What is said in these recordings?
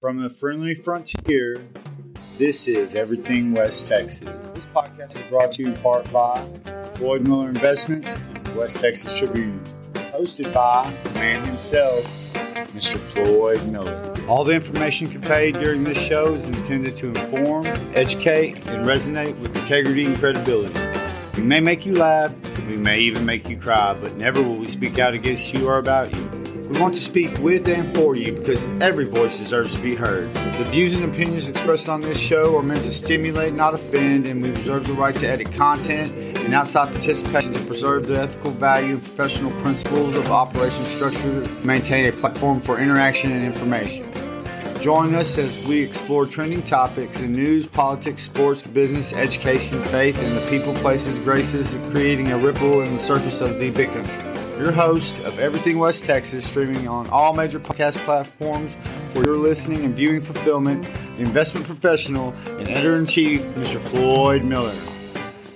From the friendly frontier, this is Everything West Texas. This podcast is brought to you in part by Floyd Miller Investments and the West Texas Tribune, hosted by the man himself, Mr. Floyd Miller. All the information conveyed during this show is intended to inform, educate, and resonate with integrity and credibility. We may make you laugh, we may even make you cry, but never will we speak out against you or about you. We want to speak with and for you because every voice deserves to be heard. The views and opinions expressed on this show are meant to stimulate, not offend, and we reserve the right to edit content and outside participation to preserve the ethical value and professional principles of operation structure maintain a platform for interaction and information. Join us as we explore trending topics in news, politics, sports, business, education, faith, and the people, places, graces, creating a ripple in the surface of the big country your host of Everything West Texas, streaming on all major podcast platforms for your listening and viewing fulfillment, investment professional and editor in chief, Mr. Floyd Miller.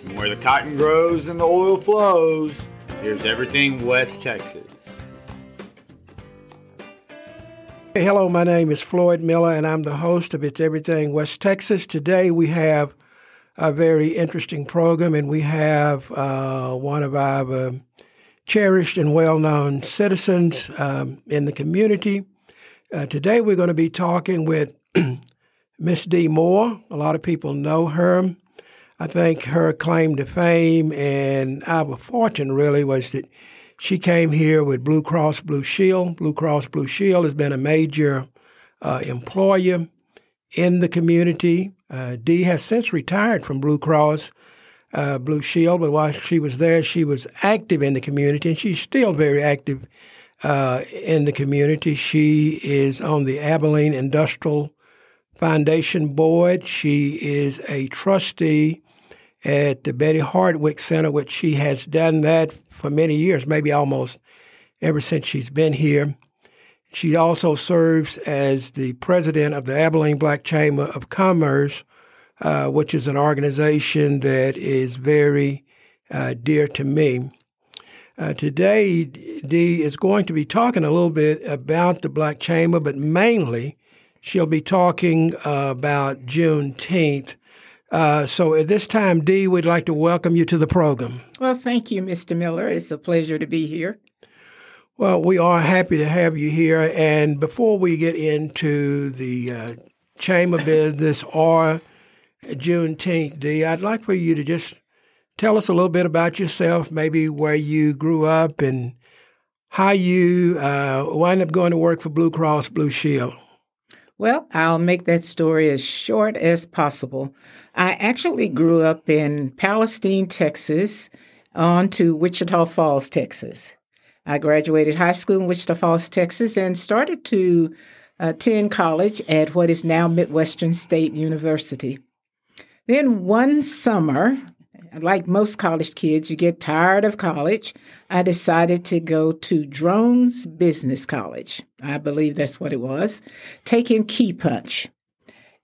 And where the cotton grows and the oil flows, here's Everything West Texas. Hey, hello, my name is Floyd Miller, and I'm the host of It's Everything West Texas. Today we have a very interesting program, and we have uh, one of our uh, cherished and well known citizens um, in the community. Uh, today we're going to be talking with Miss Dee Moore. A lot of people know her. I think her claim to fame and our fortune really was that she came here with Blue Cross Blue Shield. Blue Cross Blue Shield has been a major uh, employer in the community. Uh, Dee has since retired from Blue Cross uh, Blue Shield, but while she was there, she was active in the community, and she's still very active uh, in the community. She is on the Abilene Industrial Foundation Board. She is a trustee at the Betty Hardwick Center, which she has done that for many years, maybe almost ever since she's been here. She also serves as the president of the Abilene Black Chamber of Commerce, uh, which is an organization that is very uh, dear to me. Uh, today, Dee is going to be talking a little bit about the Black Chamber, but mainly she'll be talking about Juneteenth. Uh, so at this time, Dee, we'd like to welcome you to the program. Well, thank you, Mr. Miller. It's a pleasure to be here. Well, we are happy to have you here. And before we get into the uh, chamber business or Juneteenth, Dee, I'd like for you to just tell us a little bit about yourself, maybe where you grew up and how you uh, wind up going to work for Blue Cross Blue Shield. Well, I'll make that story as short as possible. I actually grew up in Palestine, Texas, on to Wichita Falls, Texas. I graduated high school in Wichita Falls, Texas, and started to attend college at what is now Midwestern State University. Then one summer, like most college kids, you get tired of college. I decided to go to Draughon's Business College. I believe that's what it was, taking Key Punch.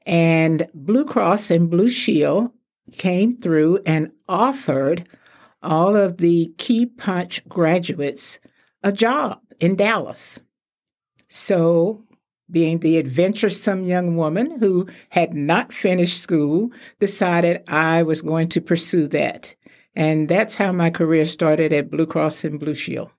And Blue Cross and Blue Shield came through and offered all of the Key Punch graduates a job in Dallas. So being the adventuresome young woman who had not finished school, decided I was going to pursue that. And that's how my career started at Blue Cross and Blue Shield.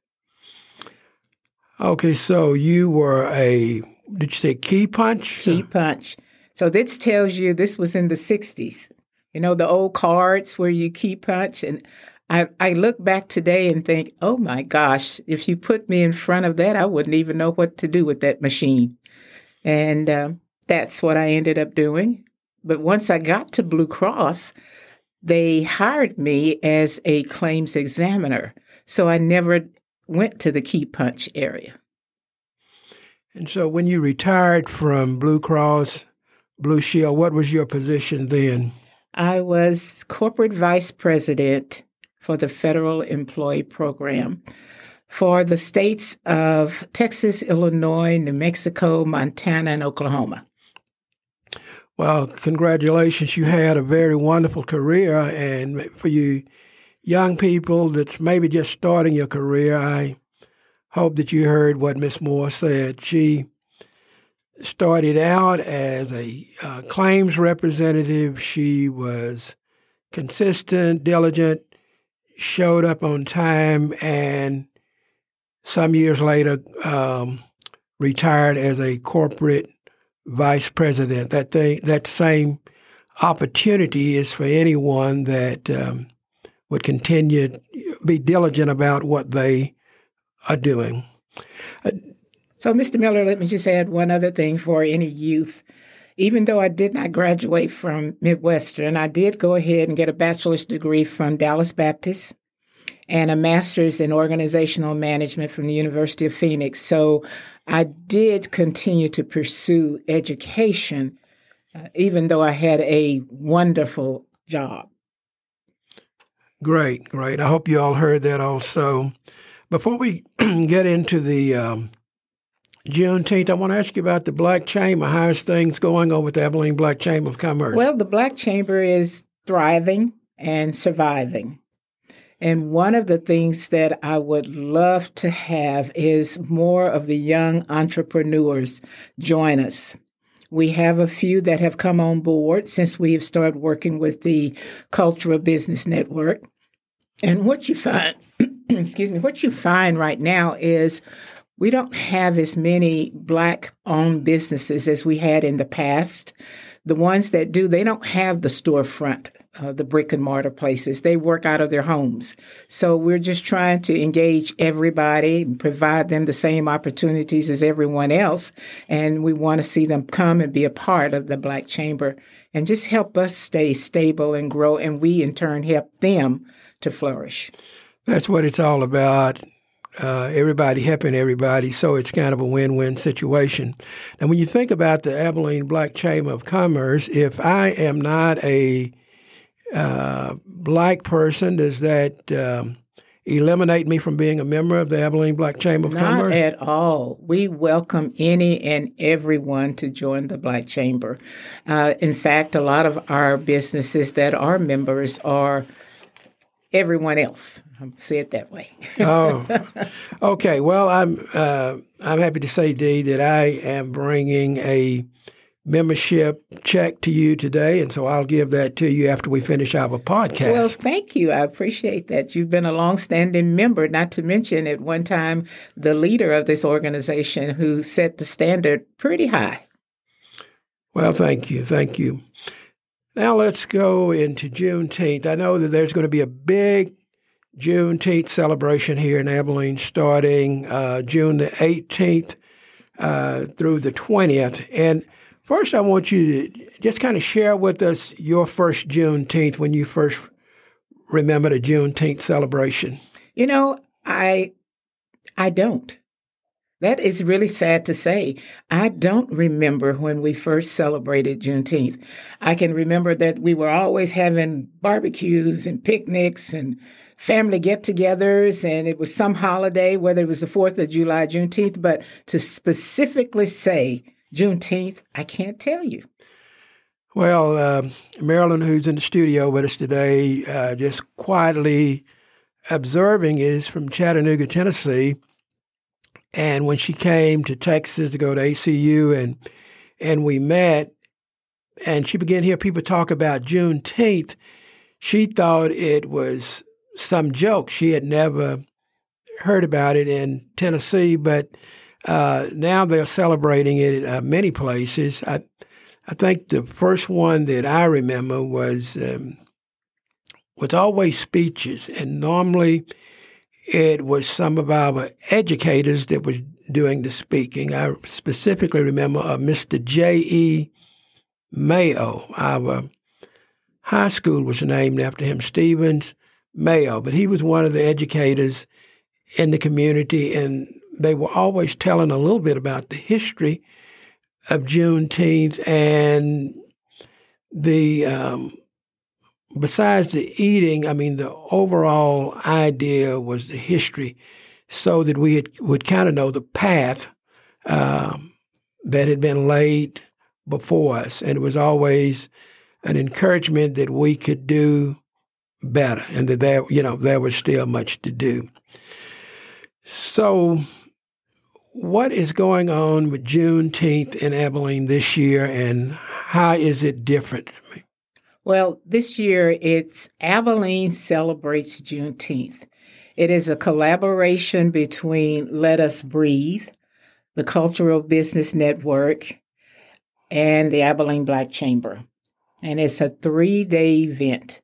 Okay, so you were a, did you say key punch? Key punch. So this tells you this was in the 60s. You know, the old cards where you key punch. And I, I look back today and think, oh my gosh, if you put me in front of that, I wouldn't even know what to do with that machine. And uh, that's what I ended up doing. But once I got to Blue Cross, they hired me as a claims examiner. So I never went to the key punch area. And so when you retired from Blue Cross, Blue Shield, what was your position then? I was corporate vice president for the Federal Employee Program for the states of Texas, Illinois, New Mexico, Montana, and Oklahoma. Well, congratulations. You had a very wonderful career. And for you young people that's maybe just starting your career, I hope that you heard what Miss Moore said. She started out as a uh, claims representative. She was consistent, diligent, showed up on time, and some years later um, retired as a corporate vice president. That thing, that same opportunity is for anyone that um, would continue be diligent about what they are doing. Uh, so, Mr. Miller, let me just add one other thing for any youth. Even though I did not graduate from Midwestern, I did go ahead and get a bachelor's degree from Dallas Baptist and a master's in organizational management from the University of Phoenix. So I did continue to pursue education, uh, even though I had a wonderful job. Great, great. I hope you all heard that also. Before we get into the um, Juneteenth, I want to ask you about the Black Chamber. How's things going on with the Abilene Black Chamber of Commerce? Well, the Black Chamber is thriving and surviving. And one of the things that I would love to have is more of the young entrepreneurs join us. We have a few that have come on board since we have started working with the Cultural Business Network. And what you find, excuse me, what you find right now is we don't have as many black owned businesses as we had in the past. The ones that do, they don't have the storefront, uh, the brick and mortar places. They work out of their homes. So we're just trying to engage everybody and provide them the same opportunities as everyone else. And we want to see them come and be a part of the Black Chamber and just help us stay stable and grow. And we in turn help them to flourish. That's what it's all about uh, everybody helping everybody, so it's kind of a win-win situation. And when you think about the Abilene Black Chamber of Commerce, if I am not a uh, black person, does that um, eliminate me from being a member of the Abilene Black Chamber of Not Commerce? Not at all. We welcome any and everyone to join the Black Chamber. Uh, in fact, a lot of our businesses that are members are everyone else. I'll say it that way. oh, okay. Well, I'm uh, I'm happy to say, Dee, that I am bringing a membership check to you today, and so I'll give that to you after we finish our podcast. Well, thank you. I appreciate that. You've been a long-standing member, not to mention at one time the leader of this organization who set the standard pretty high. Well, thank you. Thank you. Now let's go into Juneteenth. I know that there's going to be a big Juneteenth celebration here in Abilene starting uh, June the 18th uh, through the 20th. And first, I want you to just kind of share with us your first Juneteenth when you first remember the Juneteenth celebration. You know, I I don't. That is really sad to say. I don't remember when we first celebrated Juneteenth. I can remember that we were always having barbecues and picnics and family get togethers, and it was some holiday, whether it was the 4th of July, Juneteenth, but to specifically say Juneteenth, I can't tell you. Well, uh, Marilyn, who's in the studio with us today, uh, just quietly observing, is from Chattanooga, Tennessee. And when she came to Texas to go to ACU and and we met and she began to hear people talk about Juneteenth, she thought it was some joke. She had never heard about it in Tennessee, but uh, now they're celebrating it at uh, many places. I, I think the first one that I remember was um, was always speeches, and normally it was some of our educators that was doing the speaking. I specifically remember uh, Mr. J.E. Mayo. Our high school was named after him, Stevens Mayo, but he was one of the educators in the community, and they were always telling a little bit about the history of Juneteenth and the um, besides the eating, I mean, the overall idea was the history so that we had, would kind of know the path um, that had been laid before us. And it was always an encouragement that we could do better and that there, you know, there was still much to do. So what is going on with Juneteenth in Abilene this year, and how is it different? Well, this year it's Abilene celebrates Juneteenth. It is a collaboration between Let Us Breathe, the Cultural Business Network, and the Abilene Black Chamber. And it's a three day event.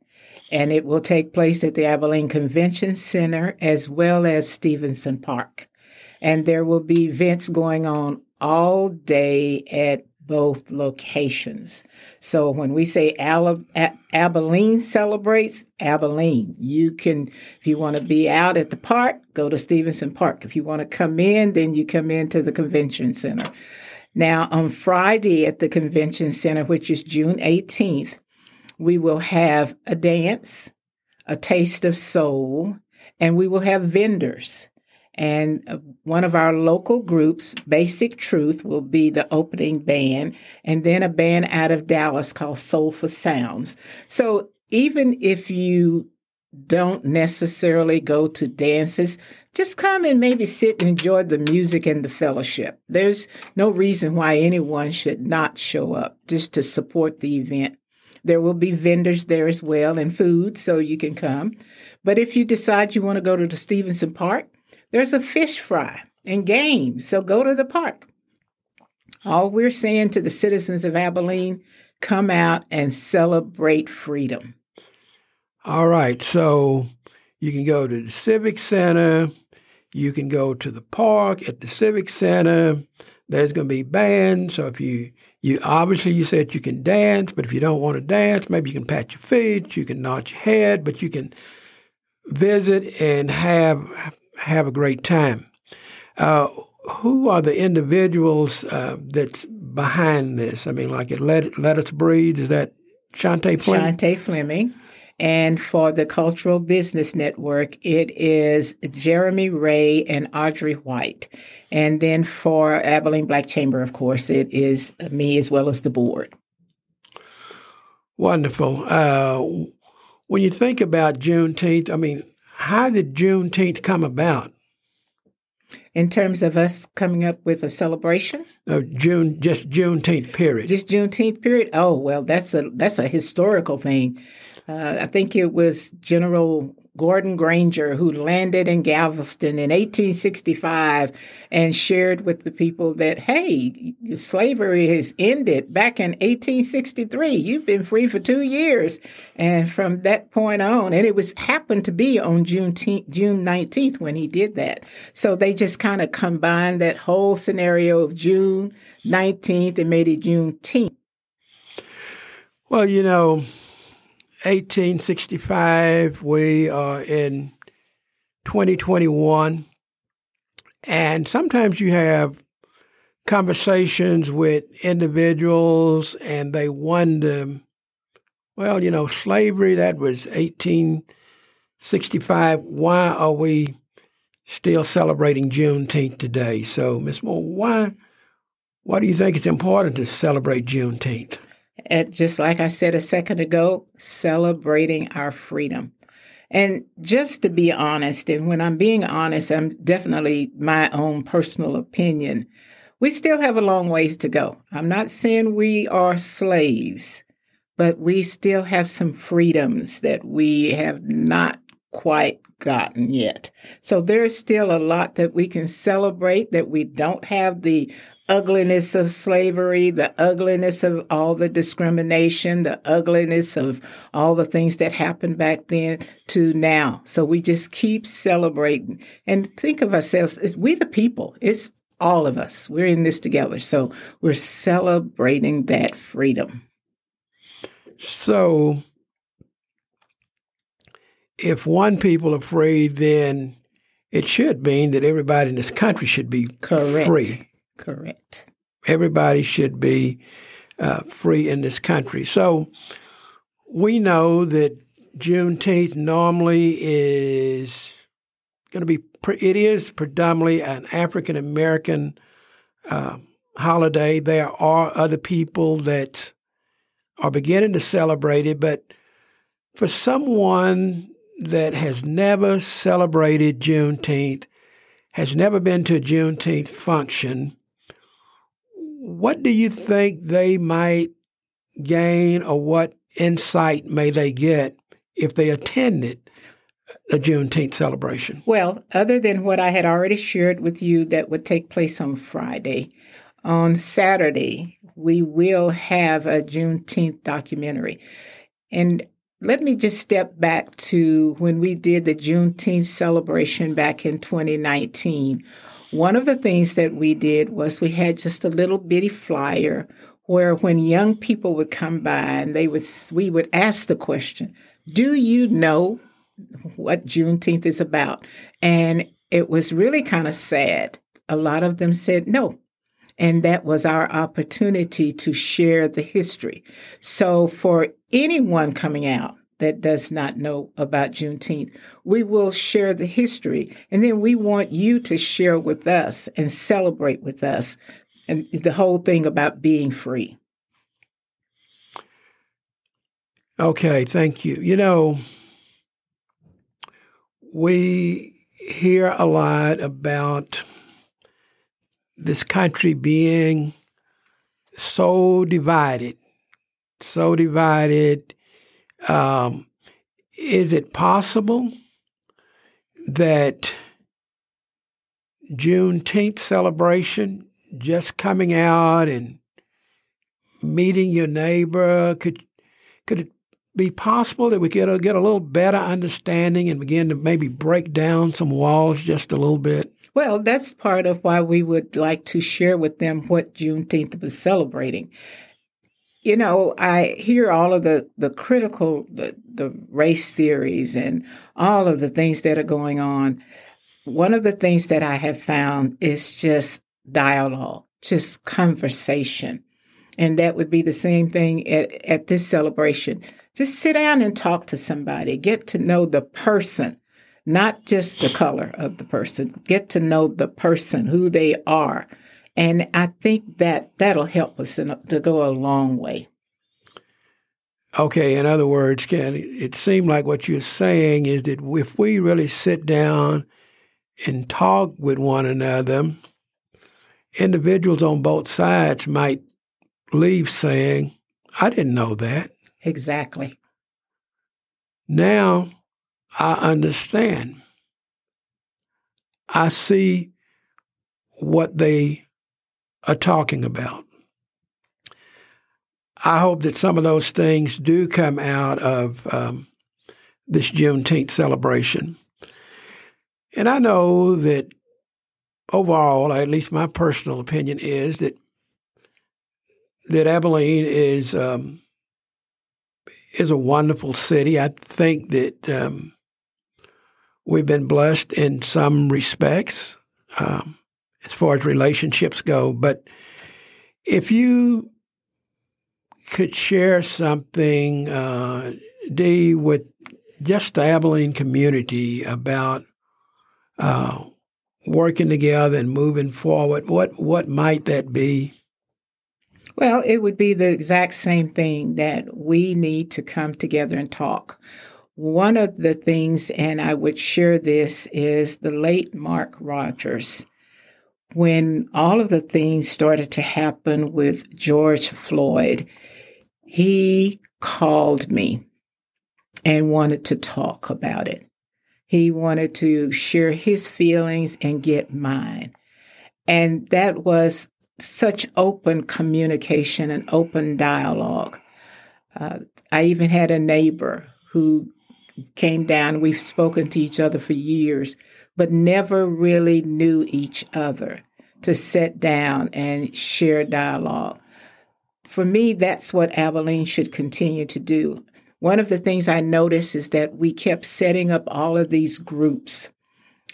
And it will take place at the Abilene Convention Center as well as Stevenson Park. And there will be events going on all day at both locations. So when we say Abilene celebrates, Abilene, you can, if you want to be out at the park, go to Stevenson Park. If you want to come in, then you come into the convention center. Now, on Friday at the convention center, which is June 18th, we will have a dance, a taste of soul, and we will have vendors. And uh, one of our local groups, Basic Truth, will be the opening band, and then a band out of Dallas called Soulful Sounds. So even if you don't necessarily go to dances, just come and maybe sit and enjoy the music and the fellowship. There's no reason why anyone should not show up just to support the event. There will be vendors there as well and food, so you can come. But if you decide you want to go to the Stevenson Park, there's a fish fry and games, so go to the park. All we're saying to the citizens of Abilene, come out and celebrate freedom. All right, so you can go to the Civic Center, you can go to the park at the Civic Center. There's going to be bands, so if you you obviously you said you can dance, but if you don't want to dance, maybe you can pat your feet, you can nod your head, but you can visit and have have a great time. Uh, who are the individuals uh, that's behind this? I mean, like it Let, Let Us Breathe, is that Shantae Fleming? Shantae Fleming. And for the Cultural Business Network, it is Jeremy Ray and Audrey White. And then for Abilene Black Chamber, of course, it is me as well as the board. Wonderful. Uh, when you think about Juneteenth, I mean, how did Juneteenth come about? In terms of us coming up with a celebration? No, June, just Juneteenth period. Just Juneteenth period. Oh well, that's a that's a historical thing. Uh, I think it was General Gordon Granger, who landed in Galveston in 1865 and shared with the people that, hey, slavery has ended back in 1863. You've been free for two years. And from that point on, and it was happened to be on June, June 19th when he did that. So they just kind of combined that whole scenario of June 19th and made it Juneteenth. Well, you know, 1865. We are in 2021. And sometimes you have conversations with individuals and they wonder, well, you know, slavery, that was 1865. Why are we still celebrating Juneteenth today? So, Ms. Moore, why, why do you think it's important to celebrate Juneteenth? At just like I said a second ago, celebrating our freedom. And just to be honest, and when I'm being honest, I'm definitely my own personal opinion. We still have a long ways to go. I'm not saying we are slaves, but we still have some freedoms that we have not quite gotten yet. So there's still a lot that we can celebrate that we don't have the ugliness of slavery, the ugliness of all the discrimination, the ugliness of all the things that happened back then to now. So we just keep celebrating and think of ourselves as we the people. It's all of us. We're in this together. So we're celebrating that freedom. So if one people are free, then it should mean that everybody in this country should be Correct. free. Correct. Everybody should be uh, free in this country. So we know that Juneteenth normally is going to be, it is predominantly an African American uh, holiday. There are other people that are beginning to celebrate it, but for someone that has never celebrated Juneteenth, has never been to a Juneteenth function, what do you think they might gain or what insight may they get if they attended a Juneteenth celebration? Well, other than what I had already shared with you that would take place on Friday, on Saturday, we will have a Juneteenth documentary. And let me just step back to when we did the Juneteenth celebration back in 2019. One of the things that we did was we had just a little bitty flyer where when young people would come by and they would we would ask the question, "Do you know what Juneteenth is about?" And it was really kind of sad. A lot of them said no. And that was our opportunity to share the history. So for anyone coming out that does not know about Juneteenth, we will share the history. And then we want you to share with us and celebrate with us and the whole thing about being free. Okay, thank you. You know, we hear a lot about this country being so divided, so divided. Um, is it possible that Juneteenth celebration, just coming out and meeting your neighbor, could could it be possible that we get a, get a little better understanding and begin to maybe break down some walls just a little bit? Well, that's part of why we would like to share with them what Juneteenth was celebrating. You know, I hear all of the, the critical, the, the race theories and all of the things that are going on. One of the things that I have found is just dialogue, just conversation. And that would be the same thing at, at this celebration. Just sit down and talk to somebody, get to know the person, not just the color of the person, get to know the person, who they are. And I think that that'll help us in, to go a long way. Okay, in other words, Ken, it seemed like what you're saying is that if we really sit down and talk with one another, individuals on both sides might leave saying, I didn't know that. Exactly. Now I understand. I see what they are talking about. I hope that some of those things do come out of um, this Juneteenth celebration. And I know that overall, at least my personal opinion is that that Abilene is um, is a wonderful city. I think that um, we've been blessed in some respects um, as far as relationships go. But if you could share something, uh, Dee, with just the Abilene community about uh, working together and moving forward, what what might that be? Well, it would be the exact same thing that we need to come together and talk. One of the things, and I would share this, is the late Mark Rogers. When all of the things started to happen with George Floyd, he called me and wanted to talk about it. He wanted to share his feelings and get mine. And that was such open communication and open dialogue. Uh, I even had a neighbor who came down. We've spoken to each other for years, but never really knew each other to sit down and share dialogue. For me, that's what Abilene should continue to do. One of the things I noticed is that we kept setting up all of these groups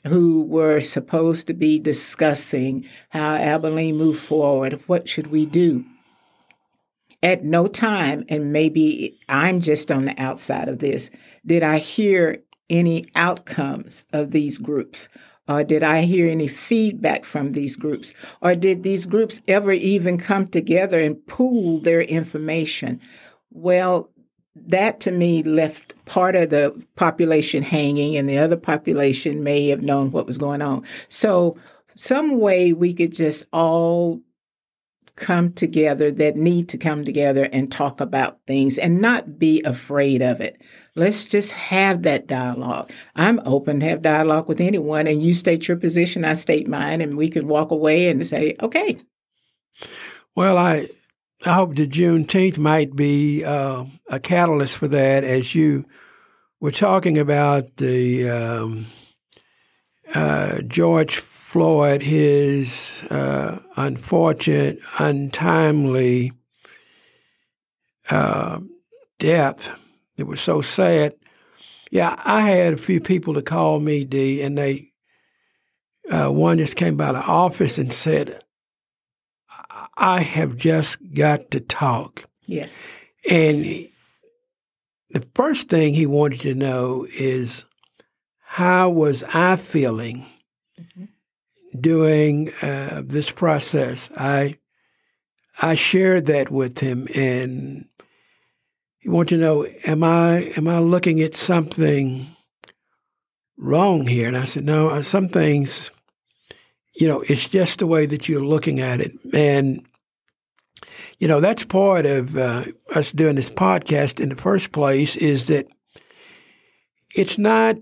who were supposed to be discussing how Abilene moved forward. What should we do? At no time, and maybe I'm just on the outside of this, did I hear any outcomes of these groups? Or did I hear any feedback from these groups? Or did these groups ever even come together and pool their information? Well, that to me left part of the population hanging and the other population may have known what was going on. So some way we could just all come together that need to come together and talk about things and not be afraid of it. Let's just have that dialogue. I'm open to have dialogue with anyone and you state your position, I state mine, and we can walk away and say, okay. Well, I I hope the Juneteenth might be uh, a catalyst for that as you were talking about the um, uh, George Floyd, his uh, unfortunate, untimely uh, death. It was so sad. Yeah, I had a few people to call me, Dee, and they uh, one just came by the office and said, I have just got to talk. Yes. And the first thing he wanted to know is how was I feeling mm-hmm. During uh, this process? I I shared that with him, and he wanted to know am I am I looking at something wrong here? And I said no, some things. You know, it's just the way that you're looking at it, and you know, that's part of uh, us doing this podcast in the first place is that it's not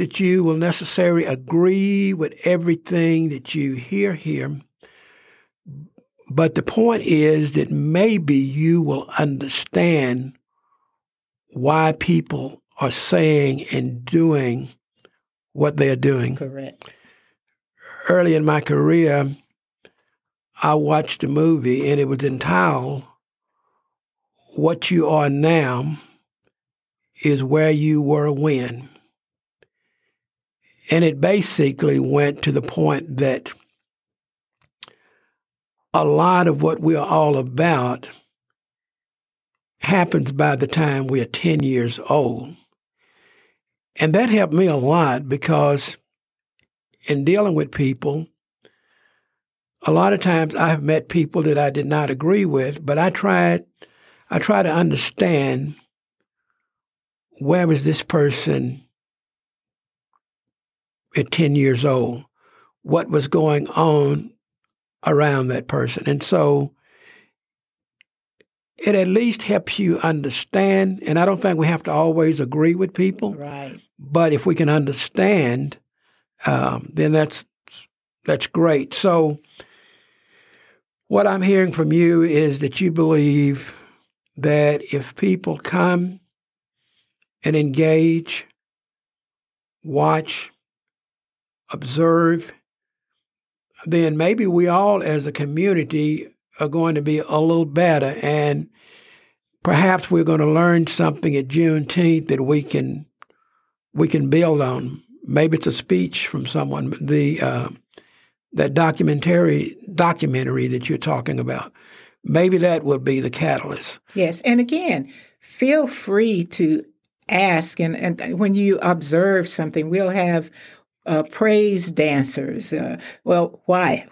that you will necessarily agree with everything that you hear here, but the point is that maybe you will understand why people are saying and doing what they are doing. Correct. Early in my career, I watched a movie and it was entitled What You Are Now is Where You Were When. And it basically went to the point that a lot of what we're all about happens by the time we're 10 years old. And that helped me a lot because in dealing with people, a lot of times I have met people that I did not agree with, but I tried I try to understand where was this person at 10 years old? What was going on around that person? And so it at least helps you understand. And I don't think we have to always agree with people. Right. But if we can understand, um, then that's that's great. So what I'm hearing from you is that you believe that if people come and engage, watch, observe, then maybe we all as a community are going to be a little better. And perhaps we're going to learn something at Juneteenth that we can we can build on. Maybe it's a speech from someone. The uh, that documentary documentary that you're talking about. Maybe that would be the catalyst. Yes, and again, feel free to ask, and, and when you observe something, we'll have uh, praise dancers. Uh, well, why?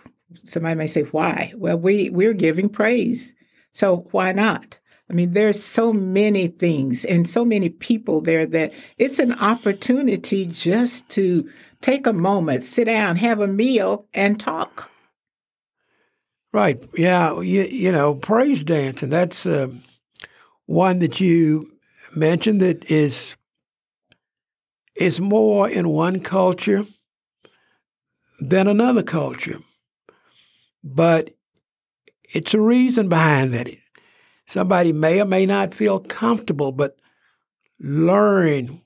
Somebody may say, why? Well, we we're giving praise, so why not? I mean, there's so many things and so many people there that it's an opportunity just to take a moment, sit down, have a meal, and talk. Right. Yeah. You, you know, praise dancing, that's uh, one that you mentioned that is is more in one culture than another culture. But it's a reason behind that. Somebody may or may not feel comfortable, but learn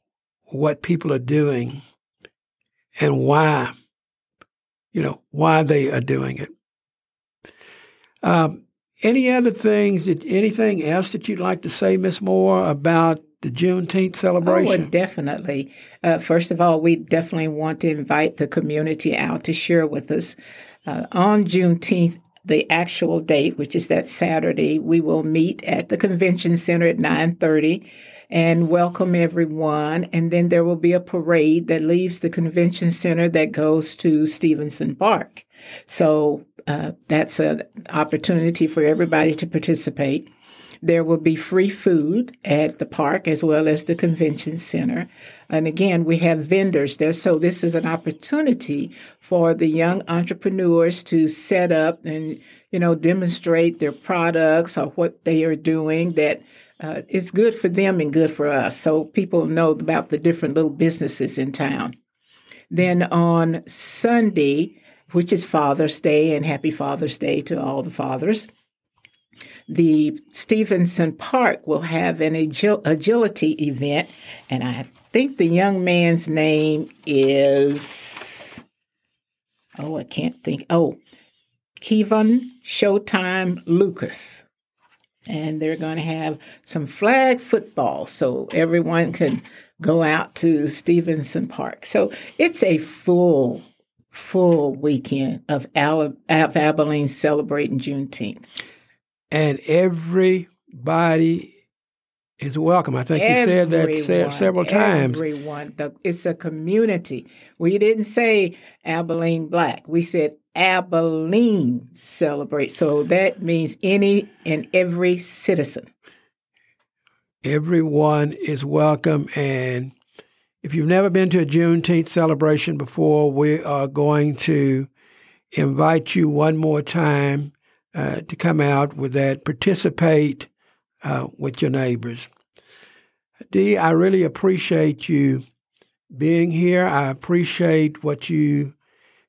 what people are doing and why, you know, why they are doing it. Um, any other things anything else that you'd like to say, Miss Moore, about the Juneteenth celebration? Oh, well, definitely. Uh, first of all, we definitely want to invite the community out to share with us. Uh, on Juneteenth, the actual date, which is that Saturday, we will meet at the convention center at 9:30 and welcome everyone. And then there will be a parade that leaves the convention center that goes to Stevenson Park. So uh, that's an opportunity for everybody to participate. There will be free food at the park as well as the convention center. And again, we have vendors there. So this is an opportunity for the young entrepreneurs to set up and, you know, demonstrate their products or what they are doing that uh, is good for them and good for us. So people know about the different little businesses in town. Then on Sunday, which is Father's Day, and happy Father's Day to all the fathers, the Stevenson Park will have an agil- agility event, and I think the young man's name is oh, I can't think. Oh, Kevin Showtime Lucas. And they're going to have some flag football so everyone can go out to Stevenson Park. So it's a full, full weekend of, of Abilene celebrating Juneteenth and everybody is welcome. I think everyone, you said that several times. Everyone, it's a community. We didn't say Abilene Black. We said Abilene celebrate. So that means any and every citizen. Everyone is welcome, and if you've never been to a Juneteenth celebration before, we are going to invite you one more time uh, to come out with that, participate uh, with your neighbors. Dee, I really appreciate you being here. I appreciate what you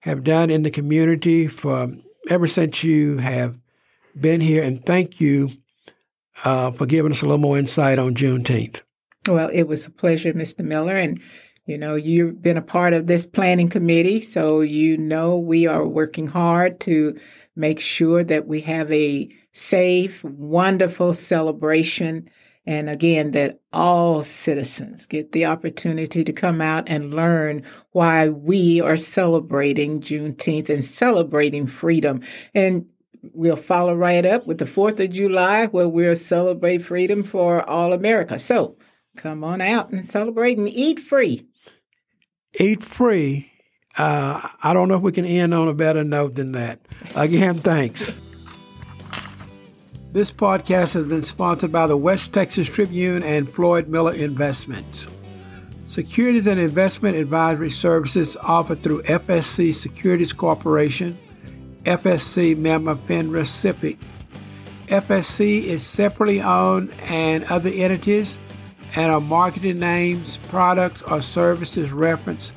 have done in the community for ever since you have been here, and thank you uh, for giving us a little more insight on Juneteenth. Well, it was a pleasure, Mr. Miller, and you know, you've been a part of this planning committee, so you know we are working hard to make sure that we have a safe, wonderful celebration. And again, that all citizens get the opportunity to come out and learn why we are celebrating Juneteenth and celebrating freedom. And we'll follow right up with the 4th of July, where we'll celebrate freedom for all America. So come on out and celebrate and eat free eat free. Uh, I don't know if we can end on a better note than that. Again, thanks. This podcast has been sponsored by the West Texas Tribune and Floyd Miller Investments. Securities and investment advisory services offered through FSC Securities Corporation, FSC member FINRA SIPC. FSC is separately owned and other entities and our marketing names, products, or services referenced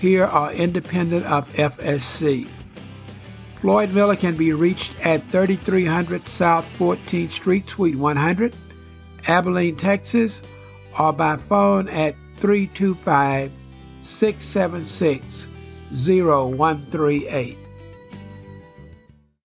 here are independent of FSC. Floyd Miller can be reached at 3300 South 14th Street, Suite 100, Abilene, Texas, or by phone at 325 676 0138.